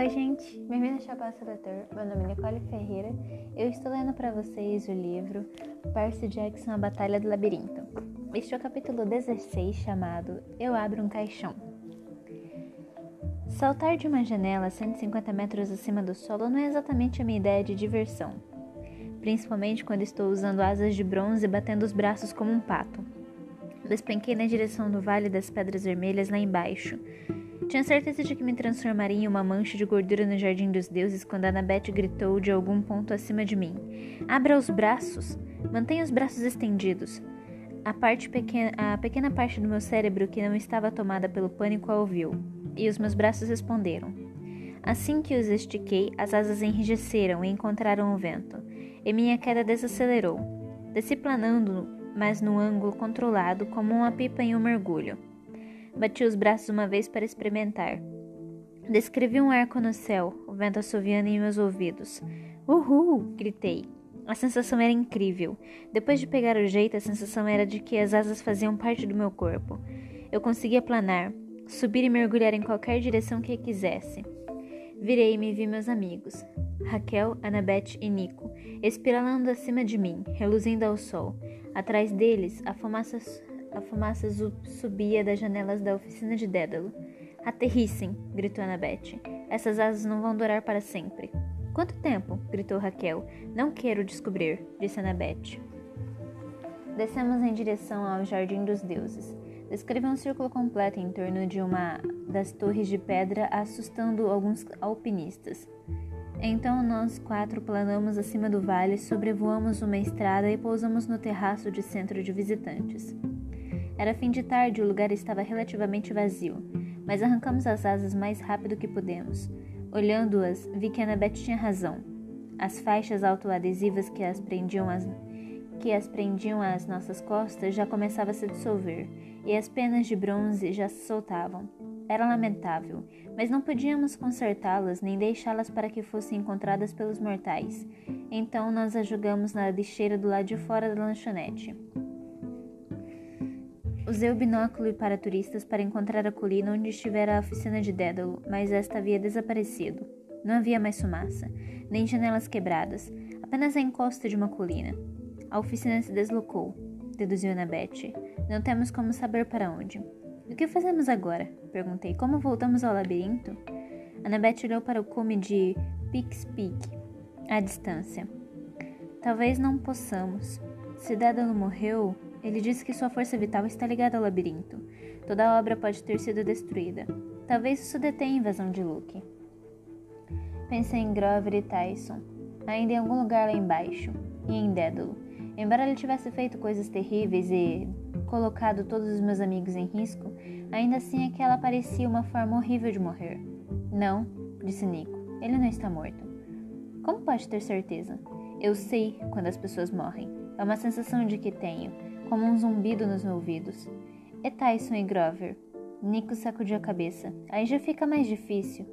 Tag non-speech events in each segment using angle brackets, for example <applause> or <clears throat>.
Oi, gente, bem-vindo ao Chapéu Seletor. Meu nome é Nicole Ferreira. Eu estou lendo para vocês o livro Percy Jackson A Batalha do Labirinto. Este é o capítulo 16, chamado Eu Abro um Caixão. Saltar de uma janela a 150 metros acima do solo não é exatamente a minha ideia de diversão, principalmente quando estou usando asas de bronze e batendo os braços como um pato. Despenquei na direção do Vale das Pedras Vermelhas lá embaixo tinha certeza de que me transformaria em uma mancha de gordura no Jardim dos Deuses quando Annabeth gritou de algum ponto acima de mim: Abra os braços! Mantenha os braços estendidos. A, parte pequena, a pequena parte do meu cérebro que não estava tomada pelo pânico a ouviu, e os meus braços responderam. Assim que os estiquei, as asas enrijeceram e encontraram o vento, e minha queda desacelerou. Desci planando, mas num ângulo controlado, como uma pipa em um mergulho. Bati os braços uma vez para experimentar. Descrevi um arco no céu, o vento assoviando em meus ouvidos. Uhul! gritei. A sensação era incrível. Depois de pegar o jeito, a sensação era de que as asas faziam parte do meu corpo. Eu conseguia planar, subir e mergulhar em qualquer direção que quisesse. Virei-me e vi meus amigos, Raquel, Annabeth e Nico, espiralando acima de mim, reluzindo ao sol. Atrás deles, a fumaça a fumaça subia das janelas da oficina de Dédalo. Aterrissem! gritou Annabeth. Essas asas não vão durar para sempre. Quanto tempo? gritou Raquel. Não quero descobrir, disse Annabeth. Descemos em direção ao Jardim dos Deuses. Descreva um círculo completo em torno de uma das torres de pedra, assustando alguns alpinistas. Então nós quatro planamos acima do vale, sobrevoamos uma estrada e pousamos no terraço de centro de visitantes. Era fim de tarde e o lugar estava relativamente vazio, mas arrancamos as asas mais rápido que pudemos. Olhando-as, vi que Annabeth tinha razão. As faixas autoadesivas que as prendiam às que as prendiam às nossas costas já começavam a se dissolver, e as penas de bronze já se soltavam. Era lamentável, mas não podíamos consertá-las nem deixá-las para que fossem encontradas pelos mortais. Então nós as jogamos na lixeira do lado de fora da lanchonete. Usei o binóculo para turistas para encontrar a colina onde estivera a oficina de Dédalo, mas esta havia desaparecido. Não havia mais fumaça, nem janelas quebradas, apenas a encosta de uma colina. A oficina se deslocou, deduziu Annabeth. Não temos como saber para onde. O que fazemos agora? Perguntei. Como voltamos ao labirinto? Annabeth olhou para o cume de Pix Peak, à distância. Talvez não possamos. Se Dédalo morreu, ele disse que sua força vital está ligada ao labirinto. Toda a obra pode ter sido destruída. Talvez isso detenha a invasão de Luke. Pensei em Grover e Tyson, ainda em algum lugar lá embaixo, e em Dédalo. Embora ele tivesse feito coisas terríveis e colocado todos os meus amigos em risco, ainda assim aquela parecia uma forma horrível de morrer. Não, disse Nico, ele não está morto. Como pode ter certeza? Eu sei quando as pessoas morrem. É uma sensação de que tenho como um zumbido nos ouvidos. E Tyson e Grover? Nico sacudiu a cabeça. Aí já fica mais difícil.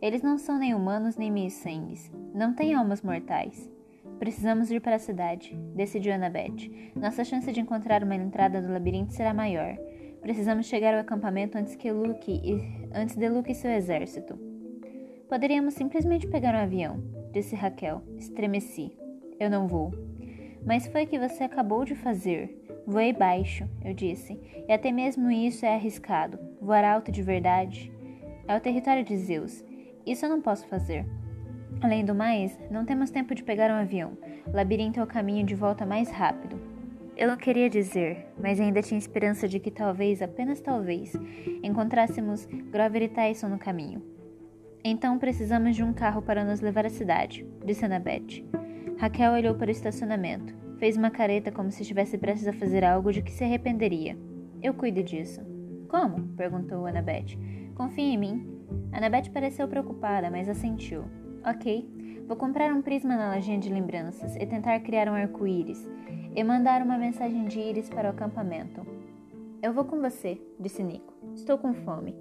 Eles não são nem humanos nem meio-sangues. Não têm almas mortais. Precisamos ir para a cidade, decidiu Annabeth. Nossa chance de encontrar uma entrada do labirinto será maior. Precisamos chegar ao acampamento antes que Luke e antes de Luke e seu exército. Poderíamos simplesmente pegar um avião, disse Raquel. Estremeci. Eu não vou. Mas foi o que você acabou de fazer. Voei baixo, eu disse, e até mesmo isso é arriscado. Voar alto de verdade. É o território de Zeus. Isso eu não posso fazer. Além do mais, não temos tempo de pegar um avião. O labirinto é o caminho de volta mais rápido. Eu não queria dizer, mas ainda tinha esperança de que talvez, apenas talvez, encontrássemos Grover e Tyson no caminho. Então precisamos de um carro para nos levar à cidade, disse Annabeth. Raquel olhou para o estacionamento. Fez uma careta como se estivesse prestes a fazer algo de que se arrependeria. Eu cuido disso. Como? perguntou Annabeth. Confie em mim. Annabeth pareceu preocupada, mas assentiu. Ok. Vou comprar um prisma na lojinha de lembranças e tentar criar um arco-íris e mandar uma mensagem de íris para o acampamento. Eu vou com você, disse Nico. Estou com fome.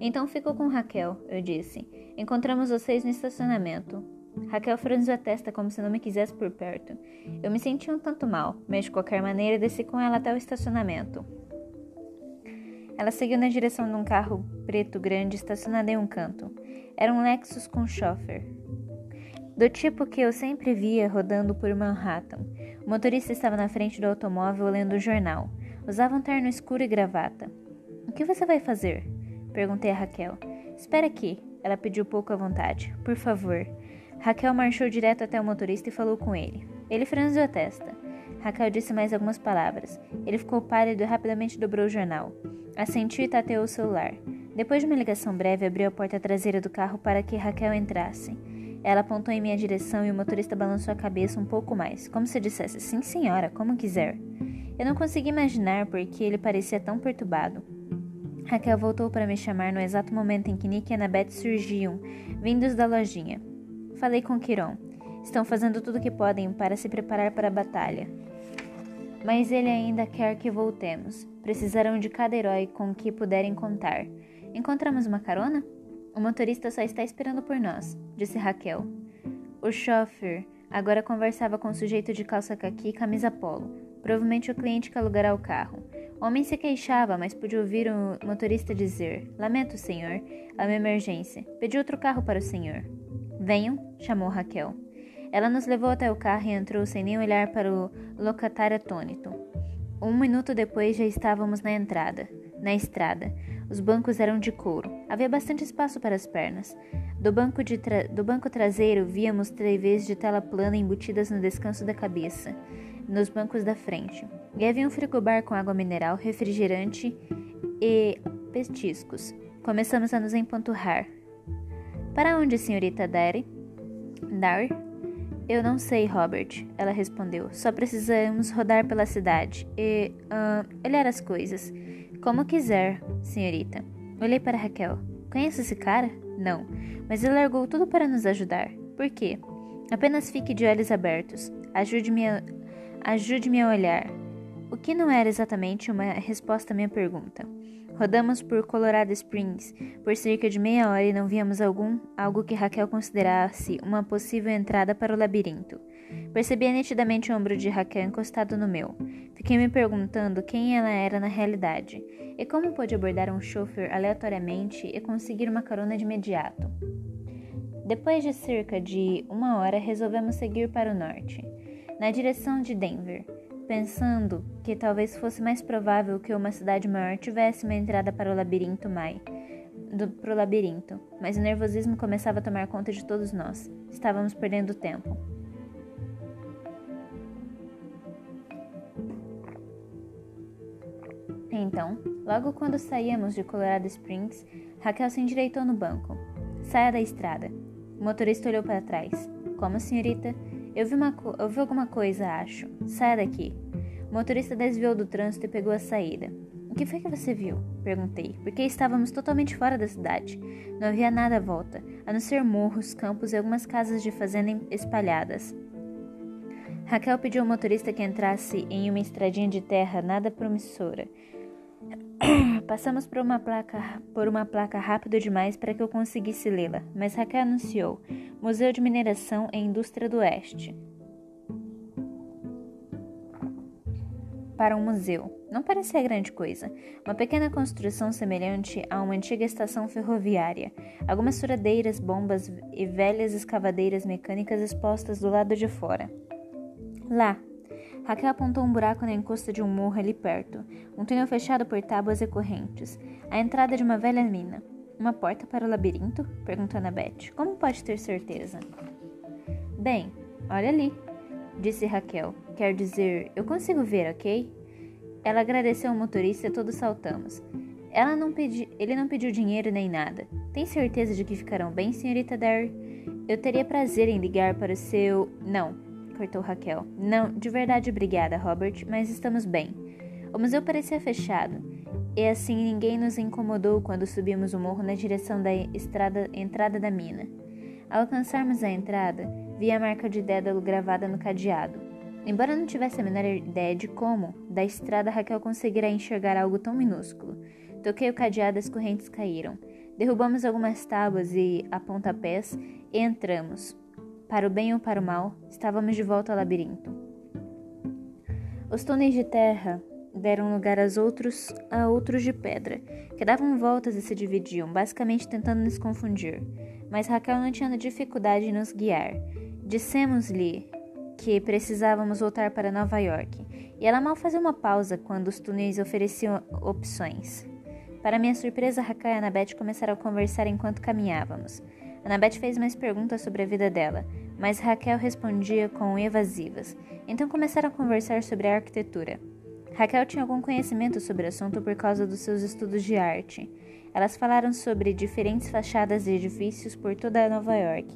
Então fico com Raquel, eu disse. Encontramos vocês no estacionamento. Raquel franziu a testa como se não me quisesse por perto. Eu me senti um tanto mal, mas de qualquer maneira desci com ela até o estacionamento. Ela seguiu na direção de um carro preto grande estacionado em um canto. Era um Lexus com chauffeur. Do tipo que eu sempre via rodando por Manhattan. O motorista estava na frente do automóvel lendo o jornal. Usava um terno escuro e gravata. O que você vai fazer? Perguntei a Raquel. Espera aqui, ela pediu pouco à vontade. Por favor. Raquel marchou direto até o motorista e falou com ele. Ele franziu a testa. Raquel disse mais algumas palavras. Ele ficou pálido e rapidamente dobrou o jornal. Assentiu e tateou o celular. Depois de uma ligação breve, abriu a porta traseira do carro para que Raquel entrasse. Ela apontou em minha direção e o motorista balançou a cabeça um pouco mais, como se dissesse: Sim, senhora, como quiser. Eu não consegui imaginar por que ele parecia tão perturbado. Raquel voltou para me chamar no exato momento em que Nick e Annabeth surgiam, vindos da lojinha. Falei com Kiron. Estão fazendo tudo o que podem para se preparar para a batalha. Mas ele ainda quer que voltemos. Precisarão de cada herói com que puderem contar. Encontramos uma carona? O motorista só está esperando por nós, disse Raquel. O chauffeur agora conversava com o sujeito de calça caqui e camisa polo, provavelmente o cliente que alugará o carro. O homem se queixava, mas pude ouvir o motorista dizer: Lamento, senhor, é uma emergência. Pedi outro carro para o senhor. Venham, chamou Raquel. Ela nos levou até o carro e entrou sem nem olhar para o locatário atônito. Um minuto depois já estávamos na entrada, na estrada. Os bancos eram de couro. Havia bastante espaço para as pernas. Do banco, do banco traseiro víamos TVs de tela plana embutidas no descanso da cabeça, nos bancos da frente. E havia um frigobar com água mineral, refrigerante e petiscos. Começamos a nos empanturrar. Para onde, senhorita Dari? Dar? Eu não sei, Robert, ela respondeu. Só precisamos rodar pela cidade e uh, olhar as coisas. Como quiser, senhorita. Olhei para Raquel. Conhece esse cara? Não, mas ele largou tudo para nos ajudar. Por quê? Apenas fique de olhos abertos. Ajude-me a, ajude-me a olhar. O que não era exatamente uma resposta à minha pergunta. Rodamos por Colorado Springs por cerca de meia hora e não víamos algum algo que Raquel considerasse uma possível entrada para o labirinto. Percebia nitidamente o ombro de Raquel encostado no meu. Fiquei me perguntando quem ela era na realidade e como pôde abordar um chauffeur aleatoriamente e conseguir uma carona de imediato. Depois de cerca de uma hora, resolvemos seguir para o norte, na direção de Denver pensando que talvez fosse mais provável que uma cidade maior tivesse uma entrada para o labirinto Mai, do, pro labirinto, mas o nervosismo começava a tomar conta de todos nós. Estávamos perdendo tempo. Então, logo quando saíamos de Colorado Springs, Raquel se endireitou no banco. Saia da estrada. O motorista olhou para trás. Como, senhorita? Eu vi, uma eu vi alguma coisa, acho. Saia daqui. O motorista desviou do trânsito e pegou a saída. O que foi que você viu? Perguntei, porque estávamos totalmente fora da cidade. Não havia nada à volta, a não ser morros, campos e algumas casas de fazenda espalhadas. Raquel pediu ao motorista que entrasse em uma estradinha de terra nada promissora. <clears throat> Passamos por uma placa, por uma placa rápido demais para que eu conseguisse lê-la, mas Raquel anunciou: Museu de Mineração e Indústria do Oeste. Para um museu, não parecia grande coisa. Uma pequena construção semelhante a uma antiga estação ferroviária. Algumas furadeiras, bombas e velhas escavadeiras mecânicas expostas do lado de fora. Lá, Raquel apontou um buraco na encosta de um morro ali perto, um túnel fechado por tábuas e correntes, a entrada de uma velha mina. Uma porta para o labirinto? perguntou Annabeth. Como pode ter certeza? Bem, olha ali, disse Raquel. Quer dizer, eu consigo ver, ok? Ela agradeceu ao motorista e todos saltamos. Ela não pedi... Ele não pediu dinheiro nem nada. Tem certeza de que ficarão bem, senhorita Dare? Eu teria prazer em ligar para o seu. Não, cortou Raquel. Não, de verdade obrigada, Robert, mas estamos bem. O museu parecia fechado, e assim ninguém nos incomodou quando subimos o morro na direção da estrada, entrada da mina. Ao alcançarmos a entrada, vi a marca de Dédalo gravada no cadeado. Embora não tivesse a menor ideia de como, da estrada Raquel conseguirá enxergar algo tão minúsculo. Toquei o cadeado e as correntes caíram. Derrubamos algumas tábuas e, a pontapés, e entramos. Para o bem ou para o mal, estávamos de volta ao labirinto. Os túneis de terra deram lugar outros, a outros de pedra, que davam voltas e se dividiam, basicamente tentando nos confundir. mas Raquel não tinha dificuldade em nos guiar. Dissemos-lhe que precisávamos voltar para Nova York, e ela mal fazia uma pausa quando os túneis ofereciam opções. Para minha surpresa, Raquel e Annabeth começaram a conversar enquanto caminhávamos. Annabeth fez mais perguntas sobre a vida dela, mas Raquel respondia com evasivas. Então começaram a conversar sobre a arquitetura. Raquel tinha algum conhecimento sobre o assunto por causa dos seus estudos de arte. Elas falaram sobre diferentes fachadas de edifícios por toda Nova York.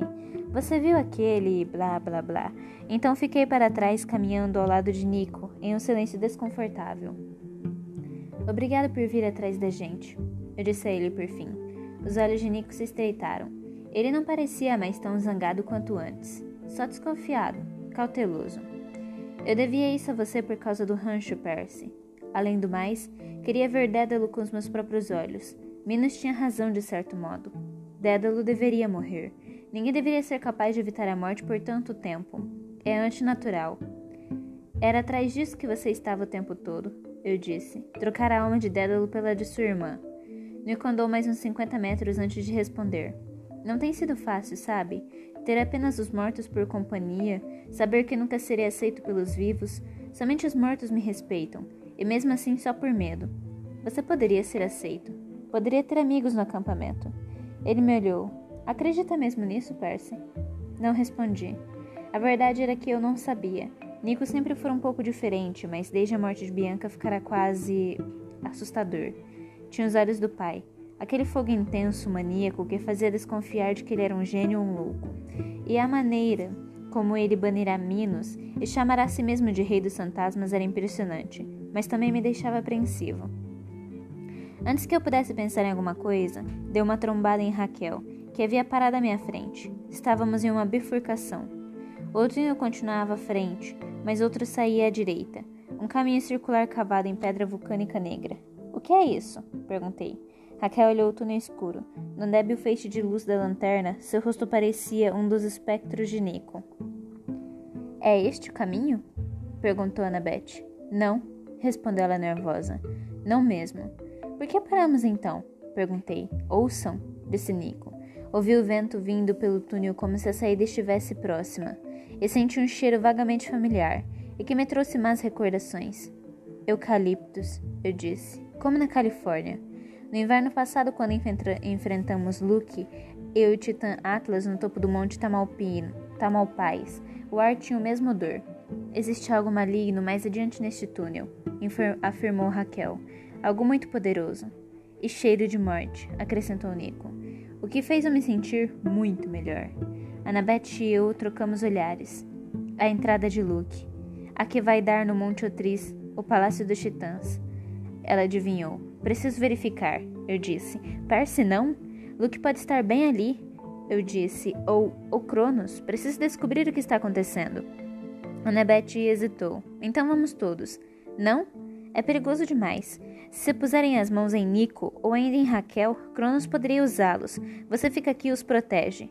Você viu aquele blá blá blá. Então fiquei para trás caminhando ao lado de Nico, em um silêncio desconfortável. Obrigado por vir atrás da gente, eu disse a ele por fim. Os olhos de Nico se estreitaram. Ele não parecia mais tão zangado quanto antes, só desconfiado, cauteloso. Eu devia isso a você por causa do rancho, Percy. Além do mais, queria ver Dédalo com os meus próprios olhos. Minos tinha razão de certo modo. Dédalo deveria morrer. Ninguém deveria ser capaz de evitar a morte por tanto tempo. É antinatural. Era atrás disso que você estava o tempo todo eu disse. Trocar a alma de Dédalo pela de sua irmã. Nico andou mais uns 50 metros antes de responder. Não tem sido fácil, sabe? Ter apenas os mortos por companhia, saber que nunca serei aceito pelos vivos. Somente os mortos me respeitam, e mesmo assim só por medo. Você poderia ser aceito. Poderia ter amigos no acampamento. Ele me olhou. Acredita mesmo nisso, Percy? Não respondi. A verdade era que eu não sabia, Nico sempre foi um pouco diferente, mas desde a morte de Bianca ficara quase assustador. Tinha os olhos do pai, aquele fogo intenso, maníaco que fazia desconfiar de que ele era um gênio ou um louco. E a maneira como ele banirá Minos e chamará a si mesmo de rei dos fantasmas era impressionante, mas também me deixava apreensivo. Antes que eu pudesse pensar em alguma coisa, deu uma trombada em Raquel, que havia parado à minha frente. Estávamos em uma bifurcação. Outro continuava à frente, mas outro saía à direita. Um caminho circular cavado em pedra vulcânica negra. O que é isso? perguntei. Raquel olhou o túnel escuro. No débil feixe de luz da lanterna, seu rosto parecia um dos espectros de Nico. É este o caminho? perguntou Annabeth. Não, respondeu ela nervosa. Não mesmo. Por que paramos então? perguntei. Ouçam, disse Nico. Ouvi o vento vindo pelo túnel como se a saída estivesse próxima e senti um cheiro vagamente familiar e que me trouxe más recordações. Eucaliptos, eu disse, como na Califórnia. No inverno passado, quando enfrentamos Luke, eu e o Titã Atlas no topo do Monte Tamalpino, Tamalpais, o ar tinha o mesmo odor. Existe algo maligno mais adiante neste túnel, afirmou Raquel. Algo muito poderoso. E cheiro de morte, acrescentou Nico. O que fez eu me sentir muito melhor. Annabeth e eu trocamos olhares. A entrada de Luke. A que vai dar no Monte Otriz, o Palácio dos Titãs. Ela adivinhou. Preciso verificar, eu disse. Percy não? Luke pode estar bem ali, eu disse. Ou o Cronos. Preciso descobrir o que está acontecendo. Annabeth hesitou. Então vamos todos. Não? É perigoso demais. Se puserem as mãos em Nico ou ainda em Raquel, Cronos poderia usá-los. Você fica aqui e os protege.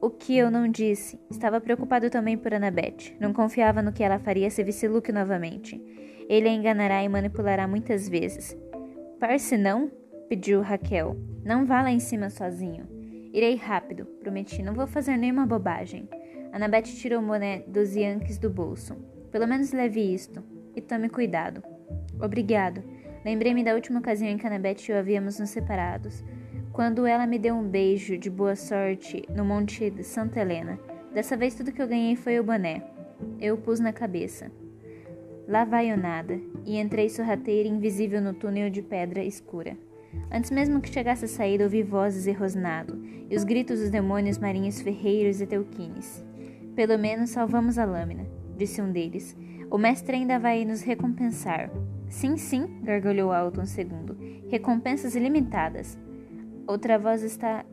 O que eu não disse. Estava preocupado também por Annabeth. Não confiava no que ela faria se visse Luke novamente. Ele a enganará e manipulará muitas vezes. Parse não? pediu Raquel. Não vá lá em cima sozinho. Irei rápido, prometi. Não vou fazer nenhuma bobagem. Annabeth tirou o boné dos Yankees do bolso. Pelo menos leve isto. E tome cuidado. Obrigado. Lembrei-me da última ocasião em que Annabeth e eu havíamos nos separados quando ela me deu um beijo de boa sorte no Monte de Santa Helena. Dessa vez tudo que eu ganhei foi o boné. Eu o pus na cabeça. Lá vai eu nada, e entrei sorrateira e invisível no túnel de pedra escura. Antes mesmo que chegasse a saída, ouvi vozes e rosnado, e os gritos dos demônios marinhos ferreiros e teuquines. Pelo menos salvamos a lâmina, disse um deles. O mestre ainda vai nos recompensar. Sim, sim, gargalhou alto um segundo. Recompensas ilimitadas. Outra voz está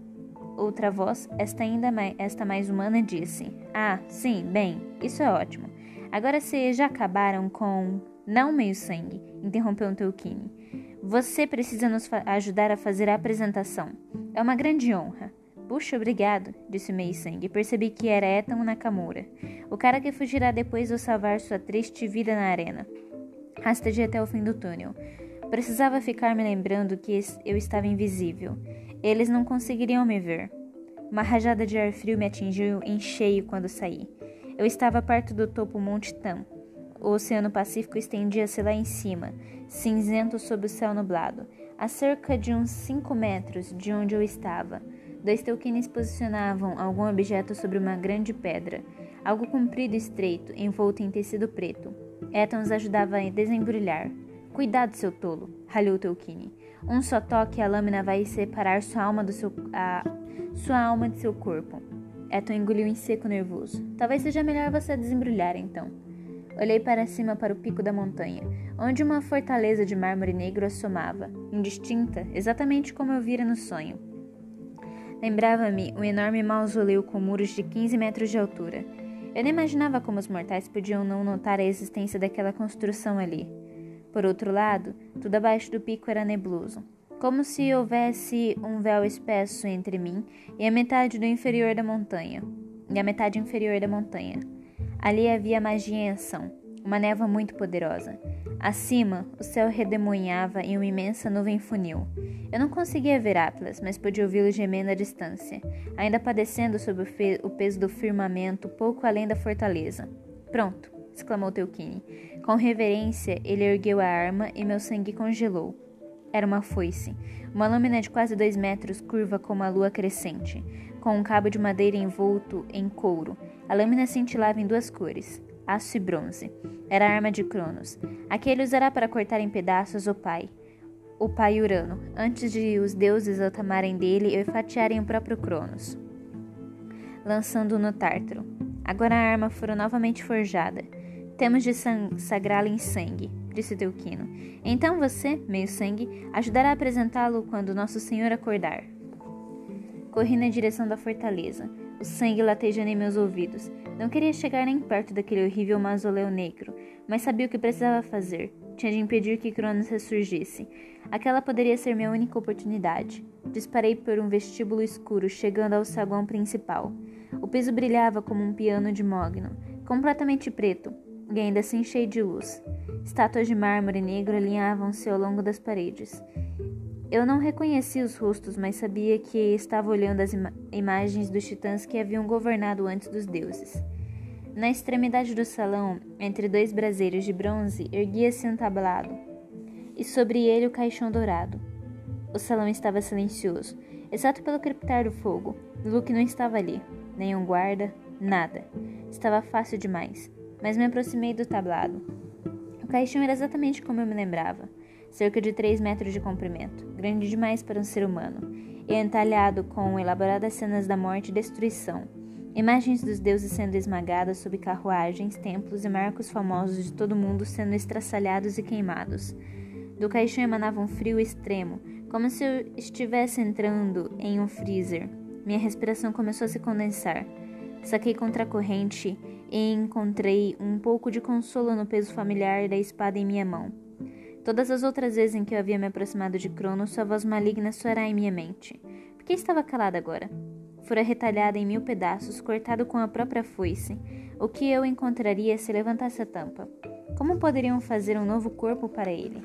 outra voz, esta ainda mais, esta mais humana disse: "Ah, sim, bem, isso é ótimo. Agora se já acabaram com não meio sangue", interrompeu Tolkien. Você precisa nos ajudar a fazer a apresentação. É uma grande honra. Puxa, obrigado, disse Meio Sangue. Percebi que era Ethan Nakamura, o cara que fugirá depois de salvar sua triste vida na arena. Rastejei até o fim do túnel. Precisava ficar me lembrando que eu estava invisível. Eles não conseguiriam me ver. Uma rajada de ar frio me atingiu em cheio quando saí. Eu estava perto do topo Monte Tam. O Oceano Pacífico estendia-se lá em cima, cinzento sob o céu nublado, a cerca de uns cinco metros de onde eu estava. Dois teuquines posicionavam algum objeto sobre uma grande pedra, algo comprido e estreito, envolto em tecido preto. Eton os ajudava a desembrulhar. Cuidado, seu tolo, ralhou Teuquine. Um só toque e a lâmina vai separar sua alma do seu, a, sua alma de seu corpo. Eton engoliu em seco nervoso. Talvez seja melhor você desembrulhar então. Olhei para cima para o pico da montanha, onde uma fortaleza de mármore negro assomava, indistinta, exatamente como eu vira no sonho. Lembrava-me um enorme mausoléu com muros de 15 metros de altura. Eu não imaginava como os mortais podiam não notar a existência daquela construção ali. Por outro lado, tudo abaixo do pico era nebuloso, como se houvesse um véu espesso entre mim e a metade do inferior da montanha, e a metade inferior da montanha. Ali havia magia em ação, uma névoa muito poderosa. Acima, o céu redemoinhava em uma imensa nuvem funil. Eu não conseguia ver Atlas, mas podia ouvi-lo gemendo à distância, ainda padecendo sob o peso do firmamento pouco além da fortaleza. Pronto, exclamou Teuquine. Com reverência, ele ergueu a arma e meu sangue congelou. Era uma foice, uma lâmina de quase dois metros, curva como a lua crescente, com um cabo de madeira envolto em couro. A lâmina cintilava em duas cores, aço e bronze. Era a arma de Cronos. Aquele usará para cortar em pedaços o pai, o pai Urano, antes de os deuses o tamarem dele e fatiarem o próprio Cronos, lançando-o no Tártaro. Agora a arma fora novamente forjada. Temos de sagrá-la em sangue disse Teuquino. Então você, meio-sangue, ajudará a apresentá-lo quando Nosso Senhor acordar. Corri na direção da fortaleza, o sangue latejando em meus ouvidos. Não queria chegar nem perto daquele horrível mausoléu negro, mas sabia o que precisava fazer. Tinha de impedir que Cronos ressurgisse. Aquela poderia ser minha única oportunidade. Disparei por um vestíbulo escuro, chegando ao saguão principal. O piso brilhava como um piano de mogno, completamente preto, e ainda assim cheio de luz. Estátuas de mármore negro alinhavam-se ao longo das paredes. Eu não reconheci os rostos, mas sabia que estava olhando as ima imagens dos titãs que haviam governado antes dos deuses. Na extremidade do salão, entre dois braseiros de bronze, erguia-se um tablado, e sobre ele o caixão dourado. O salão estava silencioso, exceto pelo crepitar do fogo. Luke não estava ali, nenhum guarda, nada. Estava fácil demais, mas me aproximei do tablado caixão era exatamente como eu me lembrava, cerca de 3 metros de comprimento, grande demais para um ser humano, e entalhado com elaboradas cenas da morte e destruição, imagens dos deuses sendo esmagados sob carruagens, templos e marcos famosos de todo o mundo sendo estraçalhados e queimados. Do caixão emanava um frio extremo, como se eu estivesse entrando em um freezer. Minha respiração começou a se condensar. Saquei contra a corrente e encontrei um pouco de consolo no peso familiar da espada em minha mão. Todas as outras vezes em que eu havia me aproximado de Cronos, sua voz maligna soará em minha mente. Por que estava calada agora? Fora retalhada em mil pedaços, cortado com a própria foice. O que eu encontraria se levantasse a tampa? Como poderiam fazer um novo corpo para ele?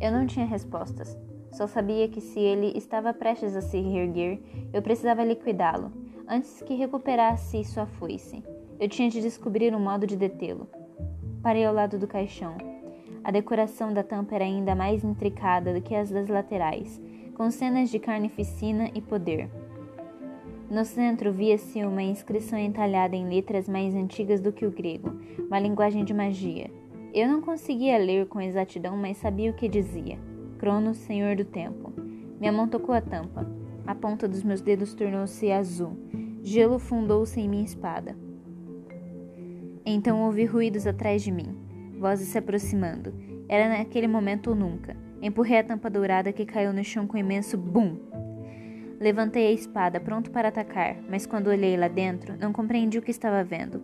Eu não tinha respostas. Só sabia que se ele estava prestes a se reerguer, eu precisava liquidá-lo, antes que recuperasse sua foice. Eu tinha de descobrir um modo de detê-lo. Parei ao lado do caixão. A decoração da tampa era ainda mais intricada do que as das laterais, com cenas de carnificina e poder. No centro via-se uma inscrição entalhada em letras mais antigas do que o grego, uma linguagem de magia. Eu não conseguia ler com exatidão, mas sabia o que dizia. Cronos, Senhor do Tempo. Minha mão tocou a tampa. A ponta dos meus dedos tornou-se azul. Gelo fundou-se em minha espada. Então ouvi ruídos atrás de mim, vozes se aproximando. Era naquele momento ou nunca. Empurrei a tampa dourada que caiu no chão com um imenso bum. Levantei a espada, pronto para atacar, mas quando olhei lá dentro, não compreendi o que estava vendo.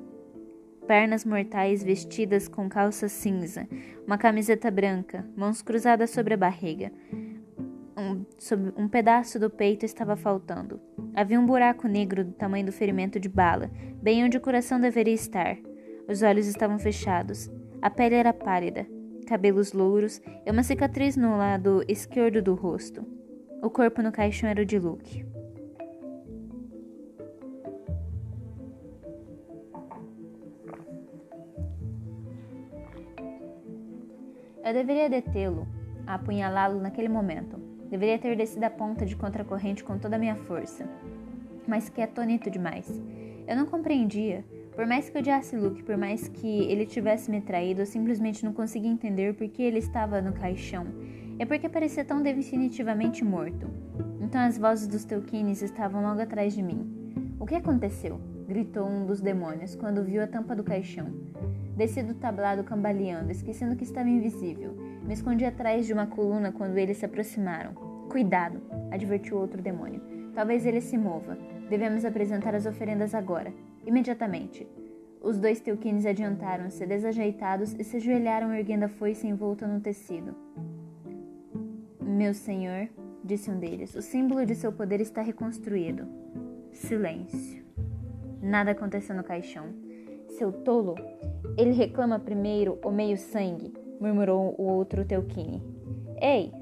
Pernas mortais vestidas com calça cinza, uma camiseta branca, mãos cruzadas sobre a barriga um, sobre um pedaço do peito estava faltando. Havia um buraco negro do tamanho do ferimento de bala, bem onde o coração deveria estar. Os olhos estavam fechados. A pele era pálida, cabelos louros e uma cicatriz no lado esquerdo do rosto. O corpo no caixão era o de Luke. Eu deveria detê-lo, apunhalá-lo naquele momento, Deveria ter descido a ponta de contracorrente com toda a minha força. Mas que atônito demais. Eu não compreendia. Por mais que odiasse Luke, por mais que ele tivesse me traído, eu simplesmente não conseguia entender por que ele estava no caixão. É porque parecia tão definitivamente morto. Então as vozes dos Teuquines estavam logo atrás de mim. O que aconteceu? gritou um dos demônios quando viu a tampa do caixão. Desci do tablado cambaleando, esquecendo que estava invisível. Me escondi atrás de uma coluna quando eles se aproximaram. Cuidado, advertiu outro demônio. Talvez ele se mova. Devemos apresentar as oferendas agora, imediatamente. Os dois teuquines adiantaram-se, desajeitados, e se ajoelharam erguendo a foice envolta no tecido. Meu senhor, disse um deles, o símbolo de seu poder está reconstruído. Silêncio. Nada aconteceu no caixão. Seu tolo! Ele reclama primeiro o meio-sangue, murmurou o outro Teuquine. Ei!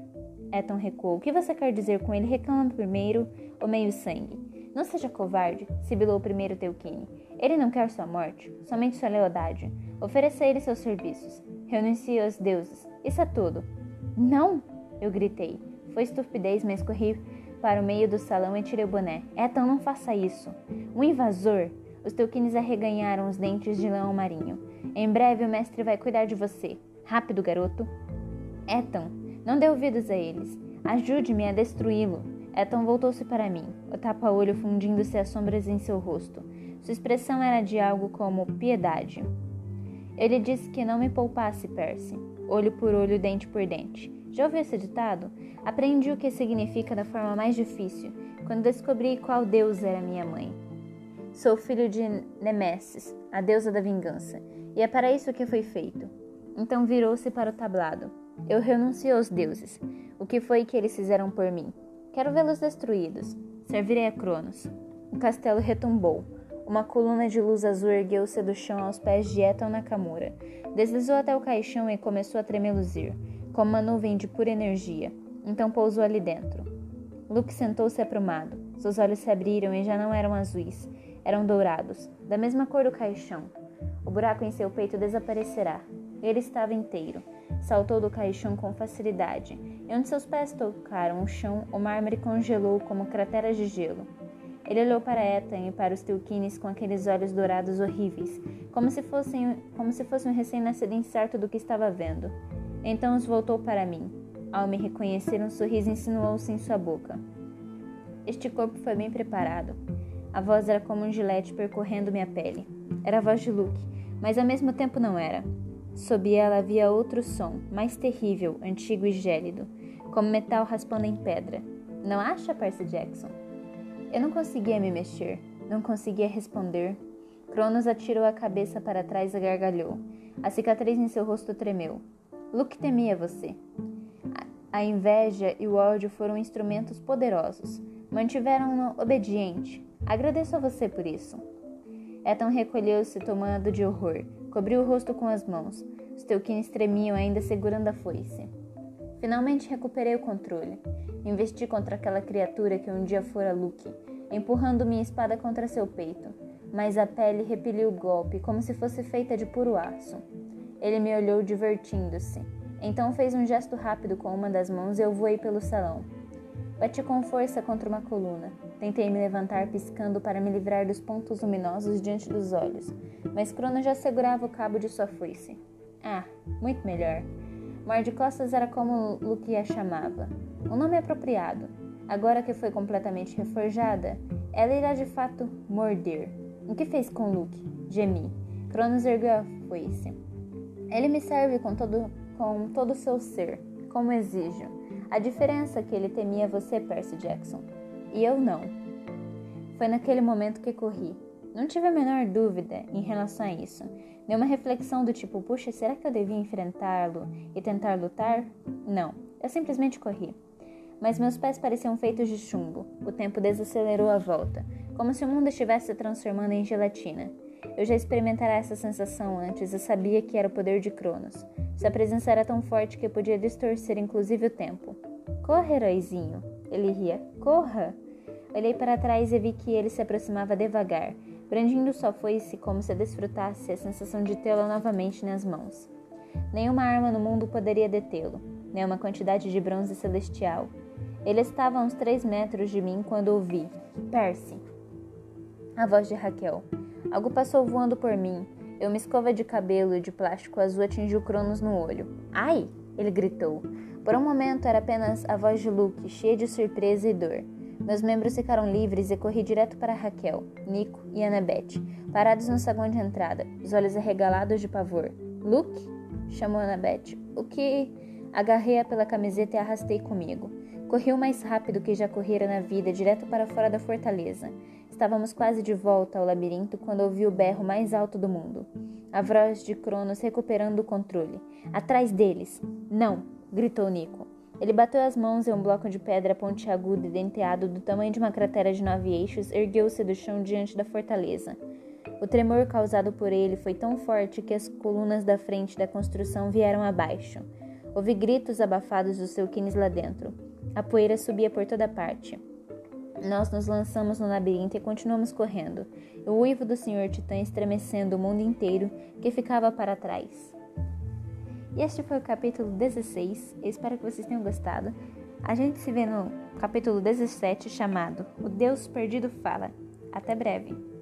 Eton recuou. O que você quer dizer com ele reclama primeiro o meio-sangue? Não seja covarde, sibilou o primeiro Teuquine. Ele não quer sua morte, somente sua lealdade. Ofereça ele seus serviços. Renuncie aos deuses. Isso é tudo. Não! Eu gritei. Foi estupidez, mas corri para o meio do salão e tirei o boné. Eton, não faça isso. Um invasor! Os Teuquines arreganharam os dentes de leão marinho. Em breve o mestre vai cuidar de você. Rápido, garoto. Eton, não dê ouvidos a eles. Ajude-me a destruí-lo. Eton voltou-se para mim, o tapa-olho fundindo-se as sombras em seu rosto. Sua expressão era de algo como piedade. Ele disse que não me poupasse, Percy. Olho por olho, dente por dente. Já ouviu esse ditado? Aprendi o que significa da forma mais difícil, quando descobri qual deus era minha mãe. Sou filho de Nemesis, a deusa da vingança, e é para isso que foi feito. Então virou-se para o tablado. Eu renuncio aos deuses. O que foi que eles fizeram por mim? Quero vê-los destruídos. Servirei a Cronos. O castelo retumbou. Uma coluna de luz azul ergueu-se do chão aos pés de Eton Nakamura. Deslizou até o caixão e começou a tremeluzir, como uma nuvem de pura energia. Então pousou ali dentro. Luke sentou-se aprumado. Seus olhos se abriram e já não eram azuis. Eram dourados, da mesma cor do caixão. O buraco em seu peito desaparecerá. Ele estava inteiro. Saltou do caixão com facilidade, e onde seus pés tocaram o chão, o mármore congelou como crateras de gelo. Ele olhou para Ethan e para os Tilquines com aqueles olhos dourados horríveis, como se, fossem, como se fosse um recém-nascido incerto do que estava vendo. Então os voltou para mim. Ao me reconhecer, um sorriso insinuou-se em sua boca. Este corpo foi bem preparado. A voz era como um gilete percorrendo minha pele. Era a voz de Luke, mas ao mesmo tempo não era. Sob ela havia outro som, mais terrível, antigo e gélido, como metal raspando em pedra. Não acha, Percy Jackson? Eu não conseguia me mexer, não conseguia responder. Cronos atirou a cabeça para trás e gargalhou. A cicatriz em seu rosto tremeu. Luke temia você. A inveja e o ódio foram instrumentos poderosos. Mantiveram-no obediente, Agradeço a você por isso. Ethan recolheu-se, tomando de horror. Cobriu o rosto com as mãos. Os teuquines tremiam, ainda segurando a foice. Finalmente recuperei o controle. Investi contra aquela criatura que um dia fora Luke, empurrando minha espada contra seu peito. Mas a pele repeliu o golpe, como se fosse feita de puro aço. Ele me olhou divertindo-se. Então fez um gesto rápido com uma das mãos e eu voei pelo salão. Bati com força contra uma coluna. Tentei me levantar piscando para me livrar dos pontos luminosos diante dos olhos, mas Crono já segurava o cabo de sua foice. Ah, muito melhor. Morde-costas era como Luke a chamava. Um nome apropriado. Agora que foi completamente reforjada, ela irá de fato morder. O que fez com Luke? Gemi. Cronos ergueu a foice. Ele me serve com todo com todo o seu ser, como exijo. A diferença é que ele temia você, Percy Jackson, e eu não. Foi naquele momento que corri. Não tive a menor dúvida em relação a isso. Nenhuma reflexão do tipo, puxa, será que eu devia enfrentá-lo e tentar lutar? Não, eu simplesmente corri. Mas meus pés pareciam feitos de chumbo. O tempo desacelerou a volta, como se o mundo estivesse se transformando em gelatina. Eu já experimentara essa sensação antes e sabia que era o poder de Cronos. Sua presença era tão forte que podia distorcer inclusive o tempo. Corra, heróizinho! Ele ria. Corra! Olhei para trás e vi que ele se aproximava devagar, brandindo sua foice como se desfrutasse a sensação de tê-la novamente nas mãos. Nenhuma arma no mundo poderia detê-lo, nem uma quantidade de bronze celestial. Ele estava a uns três metros de mim quando ouvi: Percy. A voz de Raquel. Algo passou voando por mim. Eu uma escova de cabelo de plástico azul atingiu Cronos no olho. Ai! Ele gritou. Por um momento era apenas a voz de Luke, cheia de surpresa e dor. Meus membros ficaram livres e corri direto para Raquel, Nico e Annabeth, parados no saguão de entrada, os olhos arregalados de pavor. Luke? chamou Annabeth. O que? Agarrei-a pela camiseta e arrastei comigo. Corri o mais rápido que já correra na vida, direto para fora da fortaleza. Estávamos quase de volta ao labirinto quando ouvi o berro mais alto do mundo. A voz de Cronos recuperando o controle. Atrás deles! Não! gritou Nico. Ele bateu as mãos e um bloco de pedra pontiagudo e denteado do tamanho de uma cratera de nove eixos ergueu-se do chão diante da fortaleza. O tremor causado por ele foi tão forte que as colunas da frente da construção vieram abaixo. Ouvi gritos abafados dos selquines lá dentro. A poeira subia por toda parte. Nós nos lançamos no labirinto e continuamos correndo, o uivo do Senhor Titã estremecendo o mundo inteiro que ficava para trás. E este foi o capítulo 16. Eu espero que vocês tenham gostado. A gente se vê no capítulo 17 chamado O Deus Perdido Fala. Até breve!